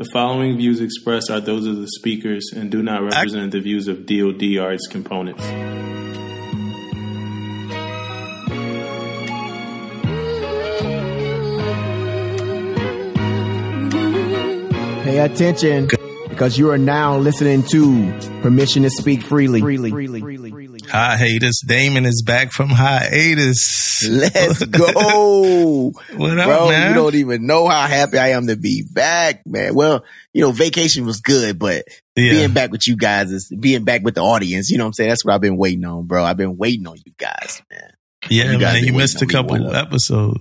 The following views expressed are those of the speakers and do not represent the views of DoD or its components. Pay attention because you are now listening to Permission to Speak Freely. Hiatus. Damon is back from hiatus. Let's go. What up, Bro, man? you don't even know how happy I am to be back, man. Well, you know, vacation was good, but yeah. being back with you guys is being back with the audience. You know what I'm saying? That's what I've been waiting on, bro. I've been waiting on you guys, man. yeah, you guys man. You missed a waiting on me couple episodes.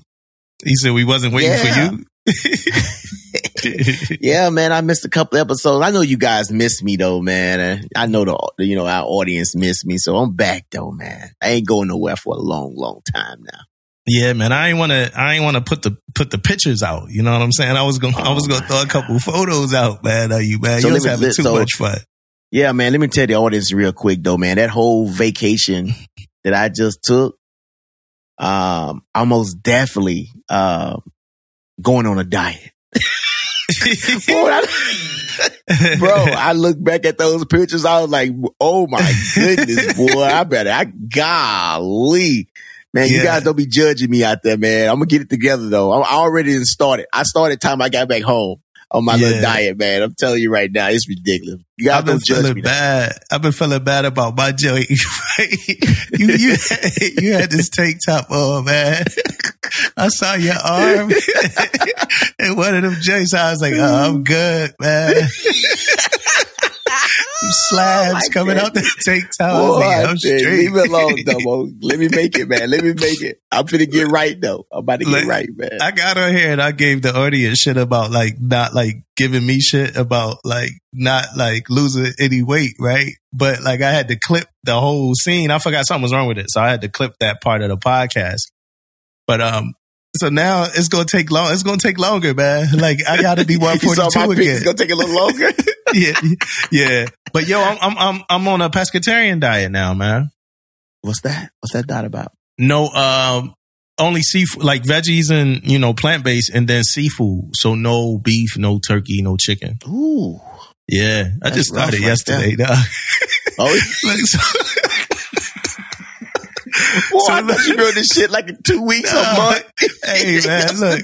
He said we wasn't waiting Yeah. for you. Yeah, man, I missed a couple episodes. I know you guys missed me though, man. I know the you know our audience missed me, so I'm back though, man. I ain't going nowhere for a long, long time now. yeah, man. I ain't want to. I ain't want to put the put the pictures out. You know what I'm saying? I was gonna. I was gonna throw a couple photos out, man. Are you, man. So you was having let- too so- much fun. Yeah, man. Let me tell the audience real quick though, man. That whole vacation that I just took, um, almost definitely uh, going on a diet. I- bro, I look back at those pictures, I was like, oh my goodness, boy, I better, I golly. Man, you guys don't be judging me out there, man. I'm gonna get it together though. I I already started. I started time I got back home on my little diet, man. I'm telling you right now, it's ridiculous. You guys I've been feeling bad. I've been feeling bad about my joint. Right? You you you had this tank top on, man. I saw your arm and one of them joints. I was like, oh, I'm good, man. Some slabs coming out the tank top. I was Boy, like, I I'm straight. leave it alone, Damo. Let me make it, man. Let me make it. I'm finna get right though. I'm about to get Like, right, man. I got on here and I gave the audience shit about like not like giving me shit about like not like losing any weight, right? But like I had to clip the whole scene. I forgot something was wrong with it, so I had to clip that part of the podcast. But um, so now it's gonna take long. It's gonna take longer, man. Like I got to be one forty two again. It's gonna take a little longer. yeah, yeah. But yo, I'm I'm I'm I'm on a pescatarian diet now, man. What's that? What's that dot about? No, um, only seafood, like veggies and you know plant based, and then seafood. So no beef, no turkey, no chicken. Ooh. Yeah, I just started yesterday. dog. Oh, Like, so- boy, So I thought you doing this shit like in two weeks, Nah. a month. hey man, look.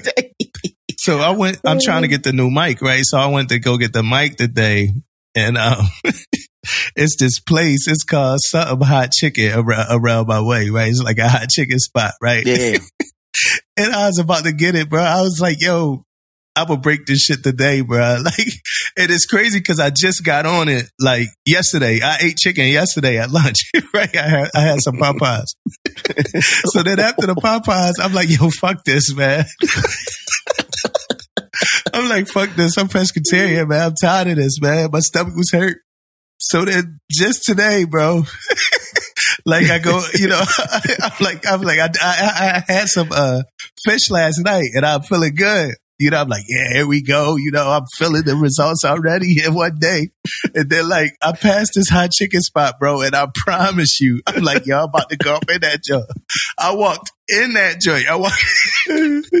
So I went. I'm trying to get the new mic, right? So I went to go get the mic today, and um, it's this place. It's called something hot chicken around, around my way, right? It's like a hot chicken spot, right? Yeah. And I was about to get it, bro. I was like, yo, I'm gonna break this shit today, bro. Like, it is crazy because I just got on it like yesterday. I ate chicken yesterday at lunch, right? I had, I had some Popeyes. so then after the Popeyes, I'm like, yo, fuck this, man. I'm like, fuck this. I'm pescatarian, man. I'm tired of this, man. My stomach was hurt. So then just today, bro, like I go, you know, I'm like, I'm like, I, I, I had some, uh, fish last night and I'm feeling good. You know, I'm like, yeah, here we go. You know, I'm feeling the results already in one day. And then like, I passed this hot chicken spot, bro. And I promise you, I'm like, I'm about to go up in that joint. I walked in that joint. I walked,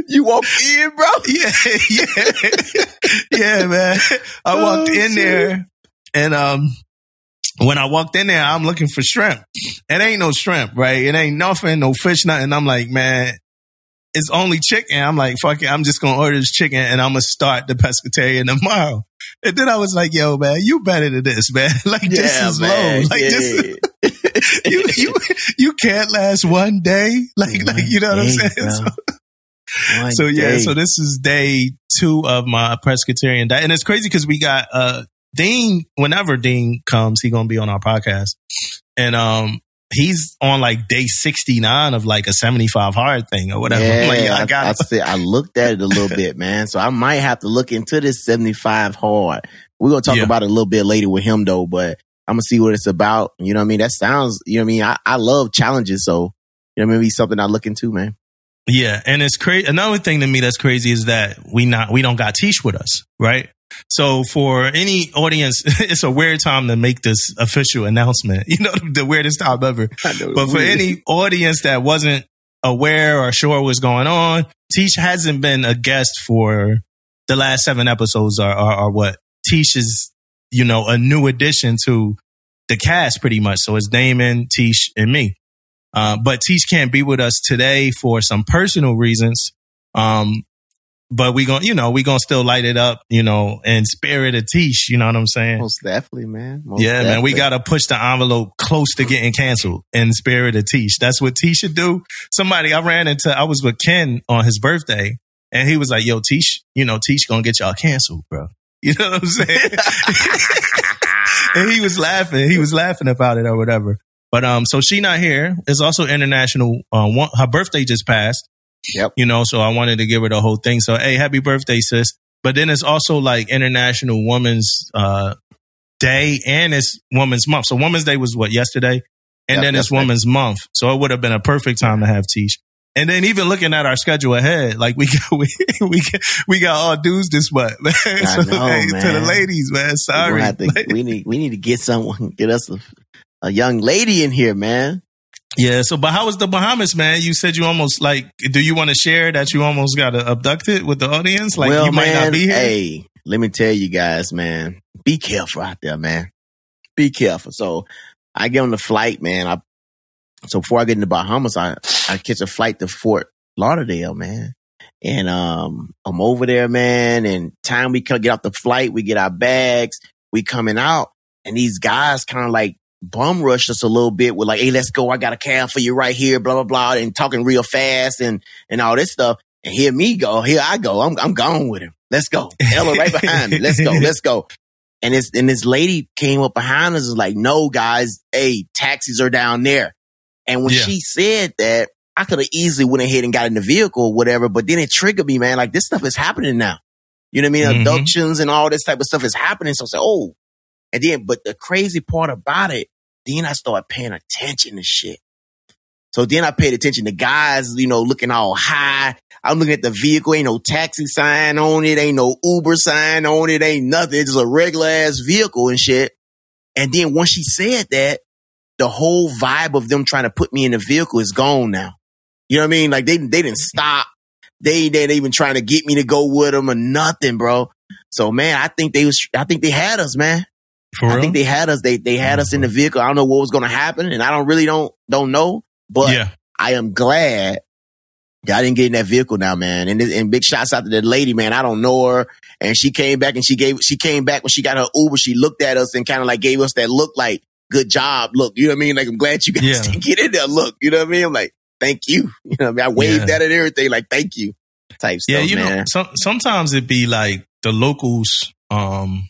you walk in, bro. yeah, yeah, yeah, man. I walked Oh, in shit. there, and um, when I walked in there, I'm looking for shrimp. It ain't no shrimp, right? It ain't nothing, no fish, nothing. I'm like, man, it's only chicken. I'm like, fuck it, I'm just gonna order this chicken, and I'm gonna start the pescatarian tomorrow. And then I was like, yo, man, you better than this, man. Like this is man. low. Like this, yeah. you you you can't last one day. Like like you know what I'm saying? So- so yeah, day. so this is day two of my pescatarian diet, and it's crazy because we got uh Dean. Whenever Dean comes, he gonna be on our podcast, and um he's on like day sixty nine of like a seventy five hard thing or whatever. I'm like, yeah, I got I, said, I looked at it a little bit, man. So I might have to look into this 75 hard. We're going to talk Yeah. about it a little bit later with him though, but I'm going to see what it's about. You know what I mean? That sounds, you know what I mean? I, I love challenges. So, you know, maybe something I look into, man. Yeah, and it's crazy. Another thing to me that's crazy is that we not we don't got Tish with us, right? So for any audience, it's a weird time to make this official announcement. You know, the weirdest time ever. But for any audience that wasn't aware or sure what's going on, Tish hasn't been a guest for the last seven episodes are are, are what Tish is, you know, a new addition to the cast pretty much. So it's Damon, Tish, and me. Uh, but Tish can't be with us today for some personal reasons. Um, but we gonna, you know, we gonna still light it up, you know, in spirit of Tish. You know what I'm saying? Most definitely, man. Most yeah, man. We gotta push the envelope close to getting canceled in spirit of Tish. That's what Tish should do. Somebody I ran into, I was with Ken on his birthday, and he was like, "Yo, Tish, you know, Tish gonna get y'all canceled, bro." You know what I'm saying? and he was laughing. He was laughing about it or whatever. But um, so she not here. It's also international. Uh, one, her birthday just passed. Yep. You know, so I wanted to give her the whole thing. So hey, happy birthday, sis. But then it's also like International Women's uh, Day and it's Women's Month. So Women's Day was what yesterday, and Yep, then it's. Women's Month. So it would have been a perfect time to have Tish. And then even looking at our schedule ahead, like we got we we got, we got all dudes this month, man. I know, hey, to the ladies, man. Sorry, to- we need we need to get someone get us a, a young lady in here, man. Yeah. So, but how was the Bahamas, man? You said you almost like. Do you want to share that you almost got abducted with the audience? Like well, you might man, not be here. hey, let me tell you guys, man, be careful out there, man. Be careful. So I get on the flight, man. I so before I get in the Bahamas, I I catch a flight to Fort Lauderdale, man. And um, I'm over there, man. And time we come get off the flight, we get our bags, we coming out, and these guys kind of like bum rush us a little bit with like, "Hey, let's go! I got a cab for you right here," blah blah blah, and talking real fast and and all this stuff. And here me go, here I go. I'm I'm gone with him. Let's go. Ella right behind me. Let's go. Let's go. And this and this lady came up behind us and was like, "No, guys, hey, taxis are down there." And when Yeah. she said that, I could have easily went ahead and got in the vehicle or whatever, but then it triggered me, man. Like this stuff is happening now. You know what I mean? Mhm. Abductions and all this type of stuff is happening. So I said, oh. And then, but the crazy part about it, then I started paying attention to shit. So then I paid attention to guys, you know, looking all high. I'm looking at the vehicle, ain't no taxi sign on it, ain't no Uber sign on it, ain't nothing. It's just a regular ass vehicle and shit. And then once she said that, the whole vibe of them trying to put me in the vehicle is gone now. You know what I mean? Like they they didn't stop. They they ain't even trying to get me to go with them or nothing, bro. So man, I think they was I think they had us, man. For I real? think they had us. They they had us in the mm-hmm. vehicle. I don't know what was going to happen, and I don't really don't don't know. But yeah. I am glad that I didn't get in that vehicle now, man. And and big shots out to that lady, man. I don't know her, and she came back and she gave she came back when she got her Uber. She looked at us and kind of like gave us that look, like good job, look. You know what I mean? Like I'm glad you guys Yeah. didn't get in there. Look, you know what I mean? I'm like, thank you. You know what I mean? I waved Yeah. at it and everything, like thank you, type Yeah, stuff, you man. know, some, sometimes it be like the locals um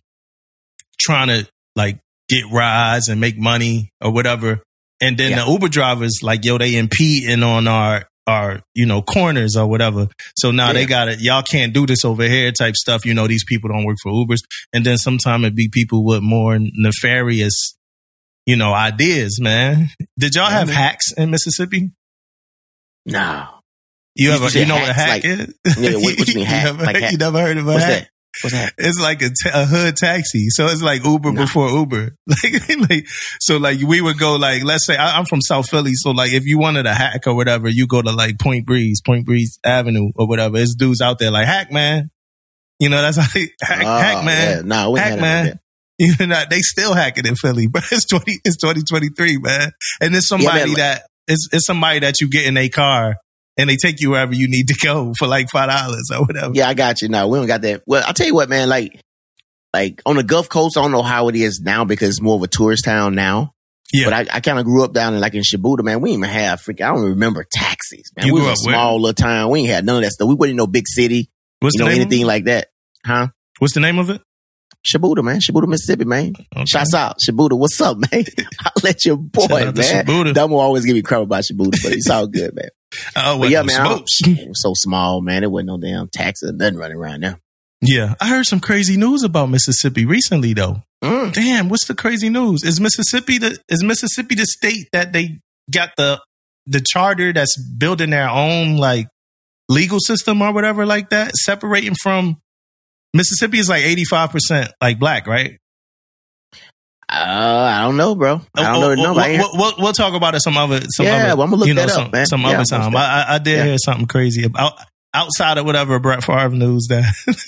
trying to like get rides and make money or whatever, and then Yeah. the Uber drivers like yo they impeding on our our you know corners or whatever. So now they got it. Y'all can't do this over here type stuff. You know these people don't work for Ubers, and then sometimes it be people with more nefarious. You know, ideas, man. Did y'all have hacks in Mississippi? No, You You ever, say you know what a hacks, hack like- is? Yeah, what- what you mean hack? never, Like hack? you never heard of a what's hack? that? What's that? It's like a, hood taxi. So it's like Uber No. before Uber. Like, like, so like we would go like, let's say I, I'm from South Philly. So like if you wanted a hack or whatever, you go to like Point Breeze, Point Breeze Avenue or whatever. It's dudes out there like hack man. You know, that's how they hack, Oh, hack man. Yeah. We Hack man. You know, they still hacking in Philly, but it's 20, it's 2023, man. And it's Yeah, somebody man, like- that, it's, it's somebody that you get in a car and they take you wherever you need to go for like $5 or whatever. Yeah, I got you. Now we don't got that. Well, I'll tell you what, man. Like, like on the Gulf Coast, I don't know how it is now because it's more of a tourist town now. Yeah. But I, I kind of grew up down in like in Shubuta, man. We didn't even have freaking. I don't even remember taxis, man. You we grew was a small little town. We ain't had none of that stuff. We wasn't in no big city, What's you the know, anything like that, huh? What's the name of it? Shubuta, man. Shubuta, Mississippi, man. Okay. Shouts out, Shubuta. What's up, man? I'll let your boy, Shout out to man. Damo always give me crap about Shubuta, but it's all good, man. Oh, yeah, no man, I don't- smokes. it was so small, man. It wasn't no damn taxes or nothing running around there. Yeah, I heard some crazy news about Mississippi recently, though. Mm. Damn, what's the crazy news? Is Mississippi the is Mississippi the state that they got the the charter that's building their own like legal system or whatever like that, separating from Mississippi is like eighty five percent like black, right? Uh, I don't know, bro. I don't know the Oh, number. We'll, we'll, we'll, talk about it some other some Yeah, other well, I'ma look you know that up, some, man. some Yeah, other time. I, I- did Yeah. hear something crazy about. outside of whatever Brett Favre news that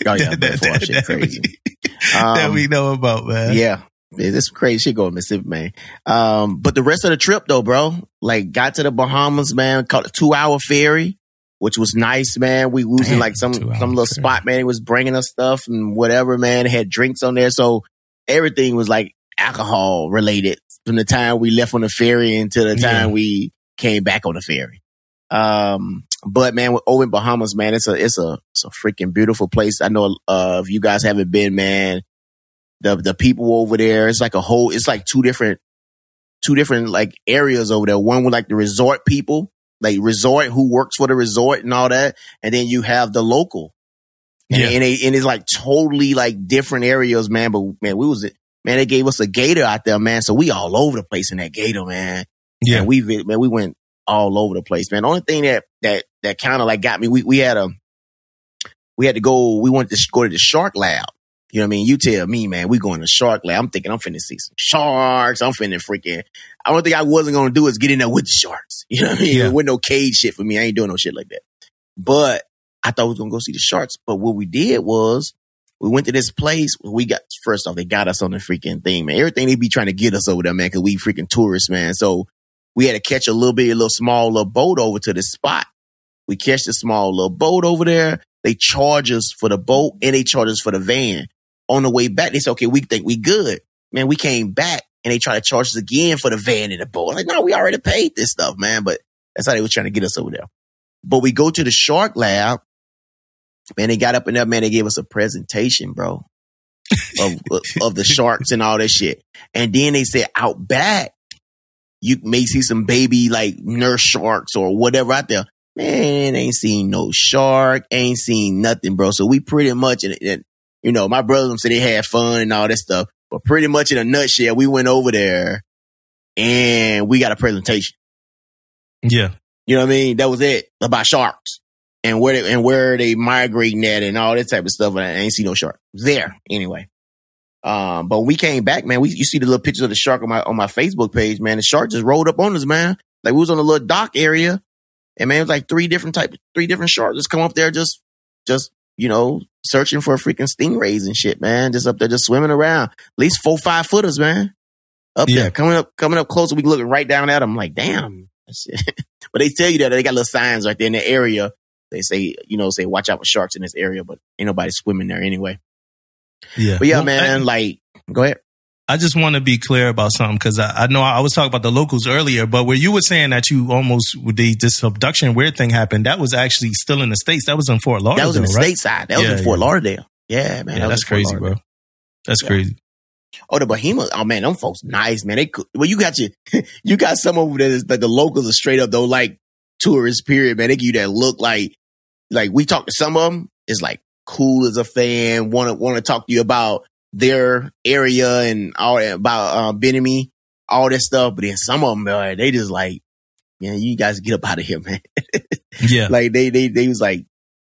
Oh yeah, that, that- that crazy. we, that Um, we know about, man. Yeah. Yeah, This crazy shit going Mississippi, man. Um, but the rest of the trip though, bro, like got to the Bahamas, man, caught a two hour ferry, which was nice, man. We was in like some some little ferry. spot, man. He was bringing us stuff and whatever, man. It had drinks on there. So everything was like alcohol related from the time we left on the ferry until the time Yeah. we came back on the ferry. Um, but man, with in Bahamas, man, it's a it's a it's a freaking beautiful place. I know uh if you guys haven't been, man, the the people over there, it's like a whole it's like two different two different like areas over there. One with like the resort people, like resort who works for the resort and all that, and then you have the local. And, Yeah. and, they, and it's like totally like different areas, man. But man, we was it man, they gave us a gator out there, man. So we all over the place in that gator, man. Yeah. And we man, we went all over the place, man. The only thing that that that kind of like got me, we we had a we had to go. We wanted to go to the shark lab. You know what I mean? You tell me, man. We going to shark lab. I'm thinking I'm finna see some sharks. I'm finna freaking. I don't think I wasn't gonna do is get in there with the sharks. You know what I mean? Yeah. With no cage shit for me. I ain't doing no shit like that. But I thought we was gonna go see the sharks. But what we did was we went to this place. We got first off, they got us on the freaking thing, man. Everything they be trying to get us over there, man, because we freaking tourists, man. So we had to catch a little bit, a little small little boat over to the spot. We catch the small little boat over there. They charge us for the boat and they charge us for the van. On the way back, they said, okay, we think we good. Man, we came back and they try to charge us again for the van and the boat. Like, no, we already paid this stuff, man. But that's how they was trying to get us over there. But we go to the shark lab. Man, they got up in there, man, they gave us a presentation, bro. of, uh, of the sharks and all that shit. And then they said out back, you may see some baby like nurse sharks or whatever out there. Man, ain't seen no shark, ain't seen nothing, bro. So we pretty much, and, and, you know, my brothers said they had fun and all that stuff, but pretty much in a nutshell, we went over there and we got a presentation. Yeah. You know what I mean? That was it about sharks and where they, and where they migrating at and all that type of stuff. And I ain't see no shark there anyway. Um, but when we came back, man, we you see the little pictures of the shark on my on my Facebook page, man. The shark just rolled up on us, man. Like we was on a little dock area, and man, it was like three different type, three different sharks just come up there, just just you know, searching for a freaking stingrays and shit, man. Just up there, just swimming around. At least four, five footers, man. Up Yeah. there, coming up, coming up closer. We looking right down at them, like, damn. But they tell you that they got little signs right there in the area. They say, you know, say watch out for sharks in this area, but ain't nobody swimming there anyway. Yeah. But yeah, Well, man, I- like, go ahead. I just want to be clear about something because I, I know I was talking about the locals earlier, but where you were saying that you almost the this abduction weird thing happened, that was actually still in the states. That was in Fort Lauderdale, That was in the right? stateside. That was Yeah, in Fort. Lauderdale. Yeah, man. yeah, that that's crazy, bro. That's Yeah. crazy. Oh, the Bahamas. Oh man, them folks nice, man. They could, well, you got your, you got some of them that the locals are straight up though, like tourists. Period, man. They give you that look like, like we talk to some of them. It's like cool as a fan. Want to want to talk to you about their area and all that about uh, Bimini, all that stuff. But then some of them, uh, they just like, man, you guys get up out of here, man. Yeah. like they they they was like,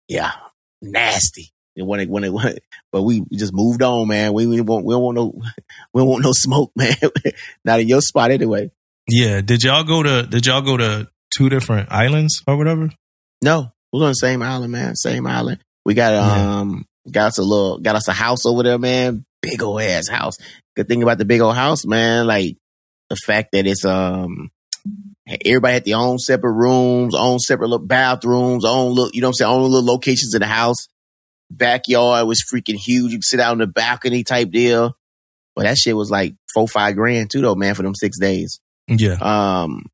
yeah, nasty. And when it when it when, but we just moved on, man. We we want we don't want no we don't want no smoke, man. Not in your spot anyway. Yeah. Did y'all go to did y'all go to two different islands or whatever? No, we're on the same island, man. Same island. We got Yeah. um got us a little got us a house over there, man. Big old ass house. Good thing about the big old house, man. Like the fact that it's um everybody had their own separate rooms, own separate little bathrooms, own look, you know what I'm saying, own little locations in the house. Backyard was freaking huge. You could sit out on the balcony type deal. But that shit was like four, five grand too, though, man, for them six days. Yeah. Um,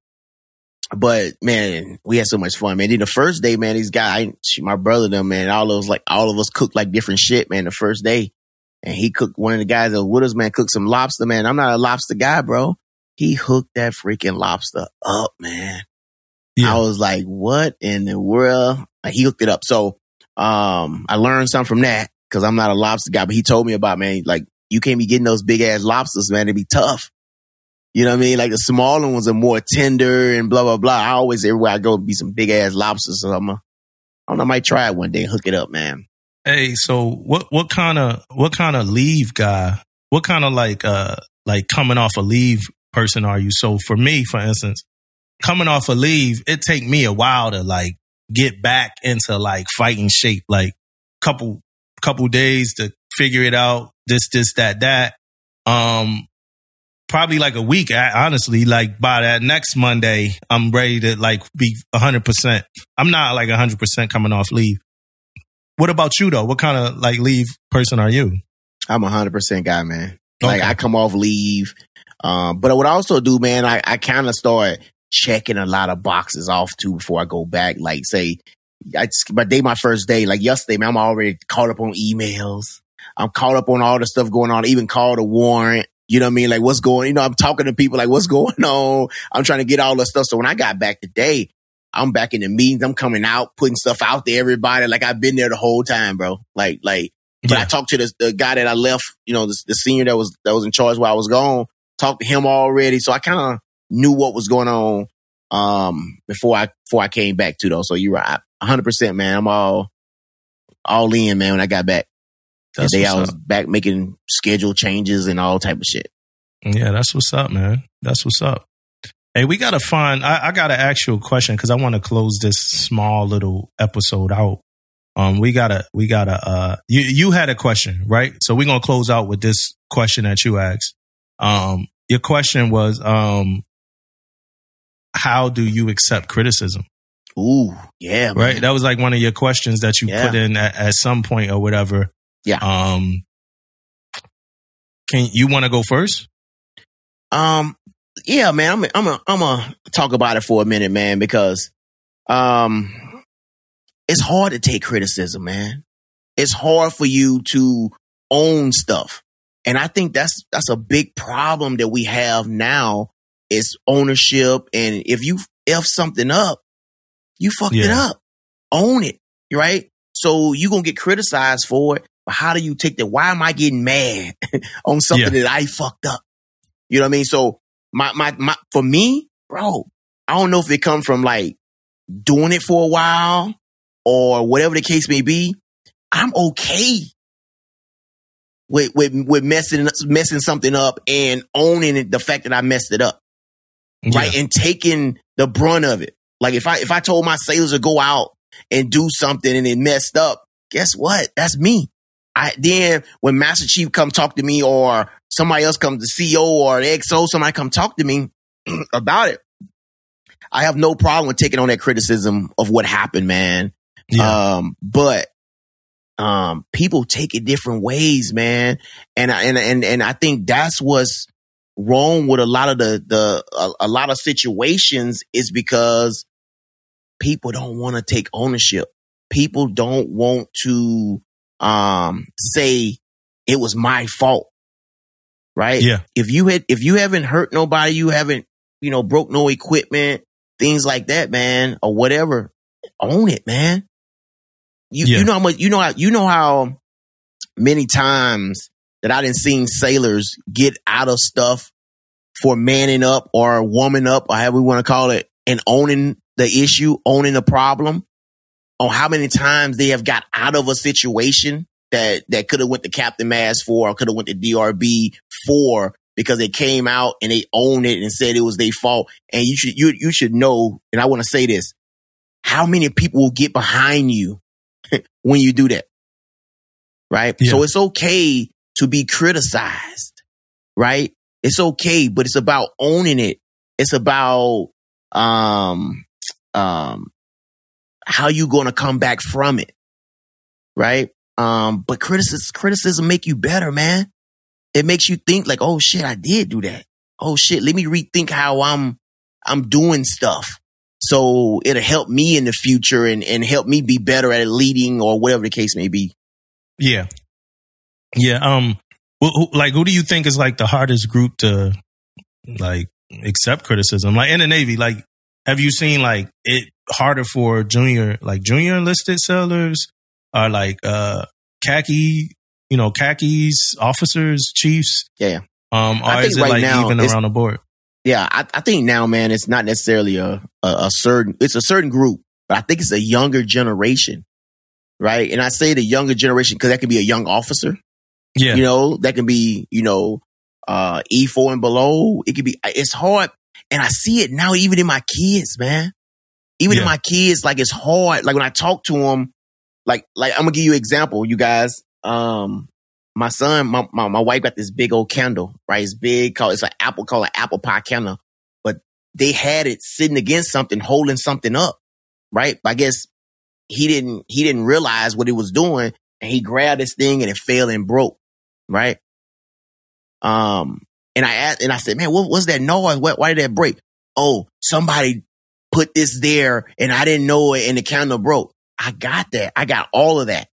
but man, we had so much fun, man. Then the first day, man, these guys, my brother, them, man, all of us, like, all of us cooked like different shit, man, the first day. And he cooked, one of the guys that was with us, man, cooked some lobster, man. I'm not a lobster guy, bro. He hooked that freaking lobster up, man. Yeah. I was like, what in the world? Like, he hooked it up. So, um, I learned something from that because I'm not a lobster guy, but he told me about, man, like, you can't be getting those big ass lobsters, man. They be tough. You know what I mean? Like the smaller ones are more tender and blah, blah, blah. I always, everywhere I go, be some big ass lobsters. So I'm a, I don't know, I might try it one day and hook it up, man. Hey, so what what kind of what kind of leave guy? What kind of like uh like coming off a leave person are you? So for me, for instance, coming off a leave, it take me a while to like get back into like fighting shape? Like couple couple days to figure it out. This, this, that, that. Um, probably like a week. Honestly, like by that next Monday, I'm ready to like be 100. percent I'm not like 100 percent coming off leave. What about you though? What kind of like leave person are you? I'm a hundred percent guy, man. Like I come off leave. Um, but what I also do, man, I, I kind of start checking a lot of boxes off too before I go back. Like say, I, my day, my first day, like yesterday, man, I'm already caught up on emails. I'm caught up on all the stuff going on, even called a warrant. You know what I mean? Like what's going, you know, I'm talking to people like what's going on. I'm trying to get all the stuff. So when I got back today, I'm back in the meetings. I'm coming out, putting stuff out to everybody. Like I've been there the whole time, bro. Like, like, but yeah. I talked to the, the guy that I left, you know, the, the, senior that was, that was in charge while I was gone, talked to him already. So I kind of knew what was going on, um, before I, before I came back to though. So you're right. hundred percent, man. I'm all, all in, man, when I got back. That's the day I was up. back making schedule changes and all type of shit. Yeah, that's what's up, man. That's what's up. Hey, we gotta find. I, I gotta ask you a question because I want to close this small little episode out. Um, we gotta, we gotta. Uh, you you had a question, right? So we're gonna close out with this question that you asked. Um, your question was, um, how do you accept criticism? Ooh, yeah, right. Man. That was like one of your questions that you yeah. put in at, at some point or whatever. Yeah. Um, can you want to go first? Um, yeah, man, I'm I'm a, I'm gonna talk about it for a minute, man, because um, it's hard to take criticism, man. It's hard for you to own stuff, and I think that's that's a big problem that we have now is ownership. And if you f something up, you fucked yeah. it up. Own it, right? So you gonna get criticized for it. But how do you take that? Why am I getting mad on something yeah. that I fucked up? You know what I mean? So my, my, my, for me, bro, I don't know if it come from like doing it for a while or whatever the case may be. I'm okay with, with, with messing, messing something up and owning it, the fact that I messed it up. Yeah. Right. And taking the brunt of it. Like if I, if I told my sailors to go out and do something and it messed up, guess what? That's me. I then when Master Chief come talk to me or somebody else comes, the CEO or the XO, somebody come talk to me about it. I have no problem with taking on that criticism of what happened, man. Yeah. Um, but um, people take it different ways, man. And and and and I think that's what's wrong with a lot of the the a, a lot of situations is because people don't want to take ownership. People don't want to um, say it was my fault. Right? Yeah. If you had, if you haven't hurt nobody, you haven't, you know, broke no equipment, things like that, man, or whatever, own it, man. You, yeah. you know how much, you know how, you know how many times that I didn't seen sailors get out of stuff for manning up or woman up or however we want to call it and owning the issue, owning the problem on how many times they have got out of a situation that that could have went to Captain Mast for or could have went to DRB for because they came out and they owned it and said it was their fault. And you should you you should know, and I want to say this, how many people will get behind you when you do that? Right? Yeah. So it's okay to be criticized, right? It's okay, but it's about owning it. It's about um um how you going to come back from it. Right. Um, but criticism, criticism make you better, man. It makes you think like, oh shit, I did do that. Oh shit, let me rethink how I'm, I'm doing stuff. So it'll help me in the future and, and help me be better at leading or whatever the case may be. Yeah. Yeah. Um, who, like, who do you think is like the hardest group to like accept criticism? Like in the Navy, like, have you seen like it harder for junior, like junior enlisted sellers or like, uh, khaki, you know, khakis, officers, chiefs? Yeah. Um, or is it right like now, even around the board? Yeah. I, I, think now, man, it's not necessarily a, a, a certain, it's a certain group, but I think it's a younger generation. Right. And I say the younger generation because that could be a young officer. Yeah. You know, that can be, you know, uh, E4 and below. It could be, it's hard. And I see it now even in my kids, man. Even Yeah. to my kids, like it's hard. Like when I talk to them, like like I'm gonna give you an example, you guys. Um, my son, my, my my wife got this big old candle, right? It's big, called it's an apple, called an apple pie candle, but they had it sitting against something, holding something up, right? But I guess he didn't he didn't realize what he was doing, and he grabbed this thing and it fell and broke, right? Um, and I asked, and I said, man, what was that noise? Why, why did that break? Oh, somebody put this there and I didn't know it and the candle broke. I got that. I got all of that.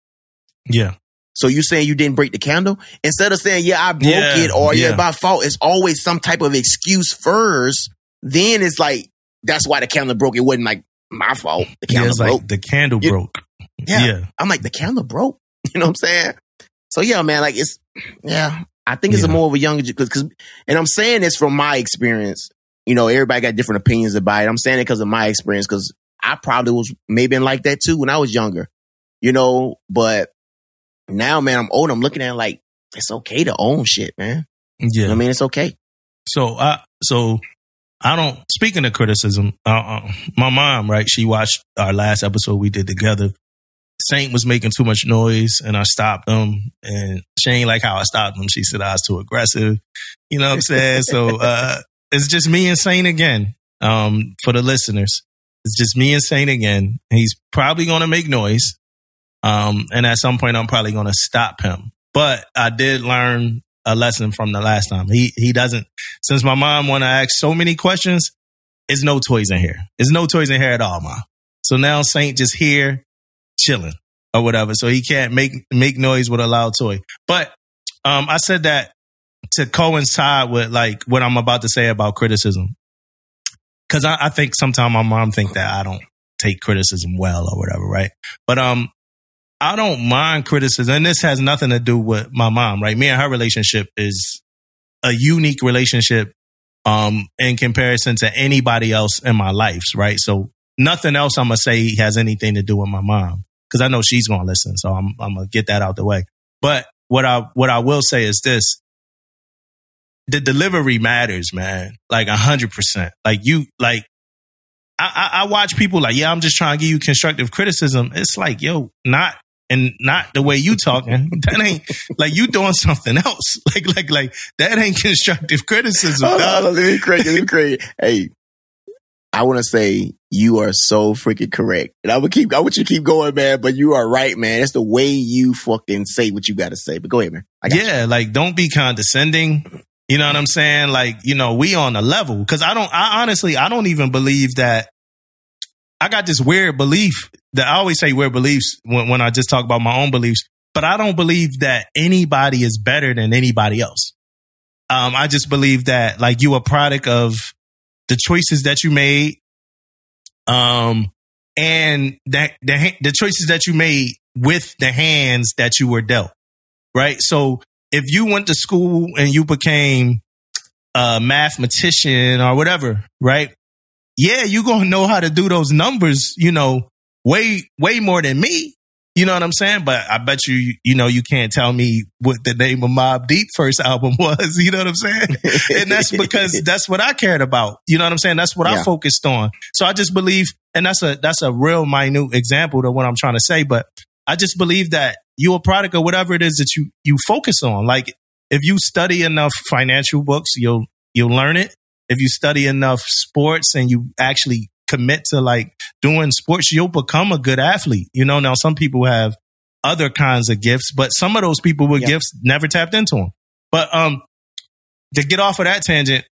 Yeah. So you saying you didn't break the candle? Instead of saying, yeah, I broke Yeah, it or yeah, yeah. by fault, it's always some type of excuse first. Then it's like, that's why the candle broke. It wasn't like my fault. The Yeah, candle it's broke. like the candle You- broke. Yeah. Yeah. I'm like, the candle broke. You know what I'm saying? So yeah, man, like it's, yeah, I think it's a more of a younger, cause, cause, and I'm saying this from my experience. You know, everybody got different opinions about it. I'm saying it because of my experience, cause I probably was maybe like that too when I was younger, you know, but now, man, I'm old. I'm looking at it like, it's okay to own shit, man. You Yeah. know what I mean? It's okay. So I so I don't. Speaking of criticism, uh, uh, my mom, right? She watched our last episode we did together. Saint was making too much noise, and I stopped him. And she ain't like how I stopped him. She said I was too aggressive. You know what I'm saying? so uh, it's just me and Saint again. Um, for the listeners, it's just me and Saint again. He's probably going to make noise. Um, and at some point, I'm probably going to stop him. But I did learn a lesson from the last time. He he doesn't. Since my mom want to ask so many questions, it's no toys in here. It's no toys in here at all, mom. So now Saint just here chilling or whatever. So he can't make make noise with a loud toy. But um, I said that to coincide with like what I'm about to say about criticism, because I, I think sometimes my mom think that I don't take criticism well or whatever, right? But um, I don't mind criticism, and this has nothing to do with my mom, right? Me and her relationship is a unique relationship um, in comparison to anybody else in my life, right? So nothing else I'm gonna say has anything to do with my mom because I know she's gonna listen, so I'm I'm gonna get that out the way. But what I what I will say is this: the delivery matters, man, like a hundred percent. Like you, like I, I, I watch people like, yeah, I'm just trying to give you constructive criticism. It's like, yo, not and not the way you talking. That ain't like you doing something else. Like like like that ain't constructive criticism. Hold on, dog. hold on, let me correct let me correct. Hey, I want to say you are so freaking correct, and I would keep. I want you to keep going, man. But you are right, man. That's the way you fucking say what you got to say. But go ahead, man. Got you. yeah, like don't be condescending. You know what I'm saying? Like, you know, we on a level. Cause I don't, I honestly, I don't even believe that I got this weird belief that I always say weird beliefs when, when I just talk about my own beliefs, but I don't believe that anybody is better than anybody else. Um, I just believe that like you a product of the choices that you made, um, and that the the choices that you made with the hands that you were dealt. Right. So if you went to school and you became a mathematician or whatever, right? Yeah, you gonna know how to do those numbers, you know, way way more than me. You know what I'm saying? But I bet you, you know, you can't tell me what the name of Mobb Deep first album was. You know what I'm saying? and that's because that's what I cared about. You know what I'm saying? That's what I focused on. So I just believe, and that's a that's a real minute example to what I'm trying to say. But I just believe that you're a product of whatever it is that you you focus on. Like if you study enough financial books, you'll you'll learn it. If you study enough sports and you actually commit to like doing sports, you'll become a good athlete. You know, now some people have other kinds of gifts, but some of those people with gifts never tapped into them. But um, to get off of that tangent,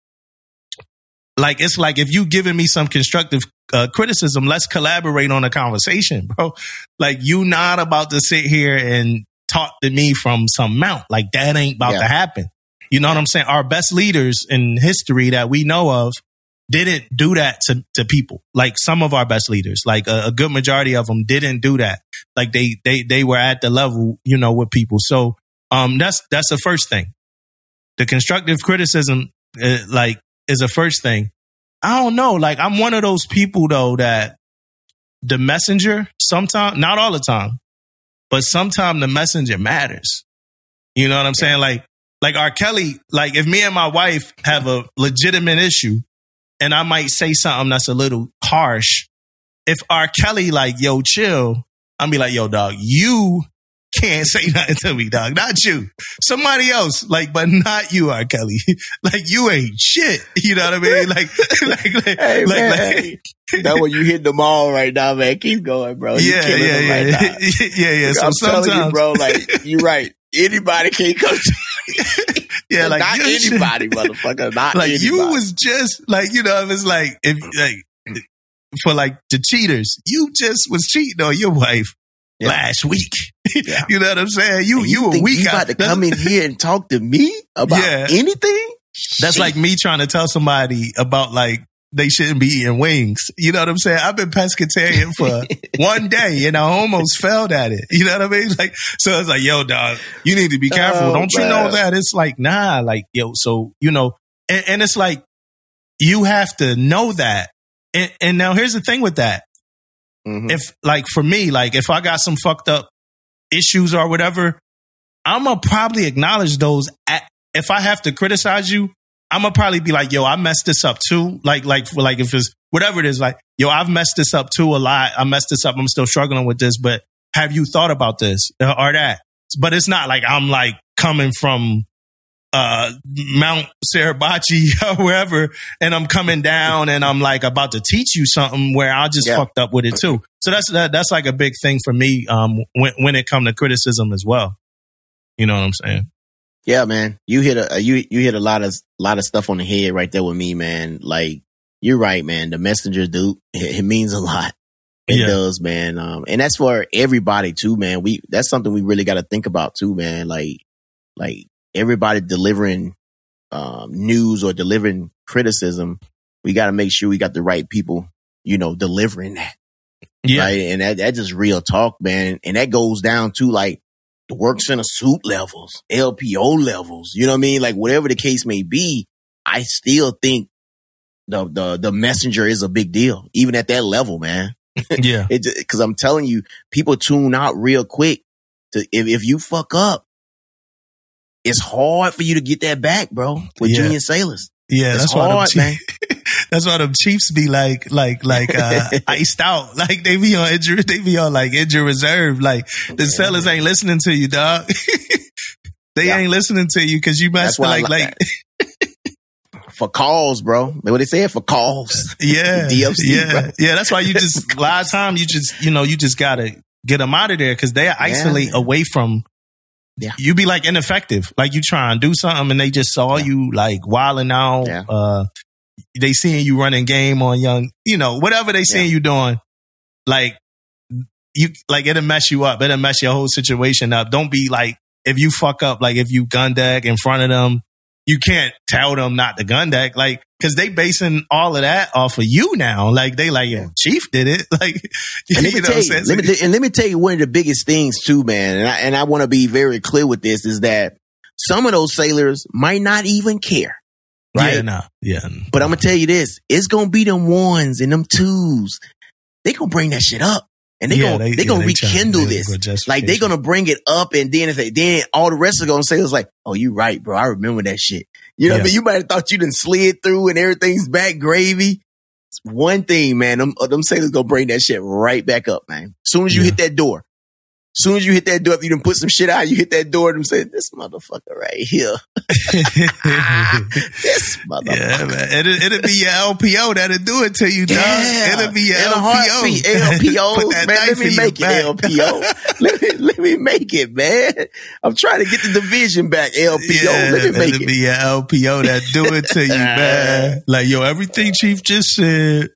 like it's like if you giving me some constructive uh, criticism, let's collaborate on a conversation, bro. Like you not about to sit here and talk to me from some mount. Like that ain't about Yeah. to happen. You know what I'm saying? Our best leaders in history that we know of didn't do that to, to people. Like some of our best leaders, like a, a good majority of them didn't do that. Like they, they, they were at the level, you know, with people. So, um, that's, that's the first thing. The constructive criticism, uh, like is the first thing. I don't know. Like I'm one of those people though that the messenger sometimes, not all the time, but sometimes the messenger matters. You know what I'm saying? Like, like R. Kelly, like if me and my wife have a legitimate issue and I might say something that's a little harsh, if R. Kelly like, yo, chill, I'm be like, yo, dog, you can't say nothing to me, dog. Not you. Somebody else, like, but not you, R. Kelly. like you ain't shit. You know what I mean? Like, like, like, Hey, like, man, like- That when you hit them all right now, man. Keep going, bro. You yeah, killing yeah, them yeah, right now. yeah, yeah. So I'm sometimes, telling you, bro. Like you're right. Anybody can't come. To yeah, like not you anybody, motherfucker. Not like anybody. you was just like you know, it's like if like for like the cheaters, you just was cheating on your wife Yeah. last week. Yeah. you know what I'm saying? You And you, a think week you out. about to come in here and talk to me about Yeah. anything? That's Shit. like me trying to tell somebody about like they shouldn't be eating wings. You know what I'm saying? I've been pescatarian for one day and I almost failed at it. You know what I mean? Like, so it's like, yo, dog, you need to be careful. Oh, Don't you know that? It's like, nah, like, yo, so, you know, and, and it's like, you have to know that. And, and now here's the thing with that. Mhm. If, like, for me, like, if I got some fucked up issues or whatever, I'm gonna probably acknowledge those. At, if I have to criticize you, I'm gonna probably be like, yo, I messed this up too. Like, like, like, if it's whatever it is, like, yo, I've messed this up too a lot. I messed this up. I'm still struggling with this, but have you thought about this or that? But it's not like I'm like coming from uh Mount Suribachi or wherever, and I'm coming down and I'm like about to teach you something where I just Yeah. fucked up with it too. So that's that, that's like a big thing for me um when when it come to criticism as well. You know what I'm saying? Yeah, man. You hit a you you hit a lot of lot of stuff on the head right there with me, man. Like you're right, man. The messenger dude, it, it means a lot. It Yeah. does, man. Um, and that's for everybody too, man. We that's something we really got to think about too, man. Like like everybody delivering um, news or delivering criticism, we got to make sure we got the right people, you know, delivering that. Yeah. Right. And that, that's just real talk, man. And that goes down to like the work center supe levels, LPO levels, you know what I mean? Like whatever the case may be, I still think the, the, the messenger is a big deal, even at that level, man. Yeah. Because I'm telling you, people tune out real quick. To if, if you fuck up, it's hard for you to get that back, bro. With Yeah. junior sailors, Yeah. it's That's why hard, Chiefs, man. that's why them Chiefs be like like like uh iced out. Like they be on injury they be on like injury reserve. Like the sellers ain't listening to you, dog. they Yeah. ain't listening to you because you why I like like For calls, bro. What they said for calls. Yeah. DFC, yeah. bro. Yeah. That's why you just, a lot of time you just, you know, you just got to get them out of there because they isolate man. away from, Yeah. you be like ineffective. Like you try and do something and they just saw you like wilding out. Yeah. Uh, they seeing you running game on young, you know, whatever they seeing you doing. Like, you, like it'll mess you up. It'll mess your whole situation up. Don't be like, if you fuck up, like if you gun deck in front of them, you can't tell them not to gun deck, like, cause they basing all of that off of you now. Like they like, yo, Chief did it. Like, And let me you know tell what you, I'm saying? let me, and let me tell you one of the biggest things too, man. And I, and I want to be very clear with this is that some of those sailors might not even care. Right. Yeah, no, yeah. But I'm gonna tell you this: it's gonna be them ones and them twos. They gonna bring that shit up, and they Yeah, gonna they, yeah, gonna they rekindle they this. Like they gonna bring it up, and then if they then all the rest are gonna say it's like, "Oh, you right, bro. I remember that shit." You know what I mean? You might have thought you done slid through and everything's back gravy. It's one thing, man. Them uh, them sailors gonna bring that shit right back up, man. As Soon as you Yeah. hit that door. Soon as you hit that door, if you done put some shit out, you hit that door, and say, "This motherfucker right here, this motherfucker." yeah, man. It'll, it'll be your LPO that'll do it to you, dog. Yeah. It'll be your In a heartbeat, LPO. LPOs, man. Let me make it back. LPO. let, me, let me make it, man. I'm trying to get the division back, LPO. Yeah, let me make it'll it. be your LPO that do it to you, man. Like, yo, everything Chief just said,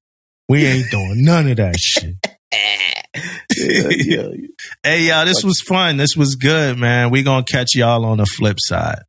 we ain't doing none of that shit. Yeah, yeah. Hey, y'all, this was fun. This was good, man. we going to catch y'all on the flip side.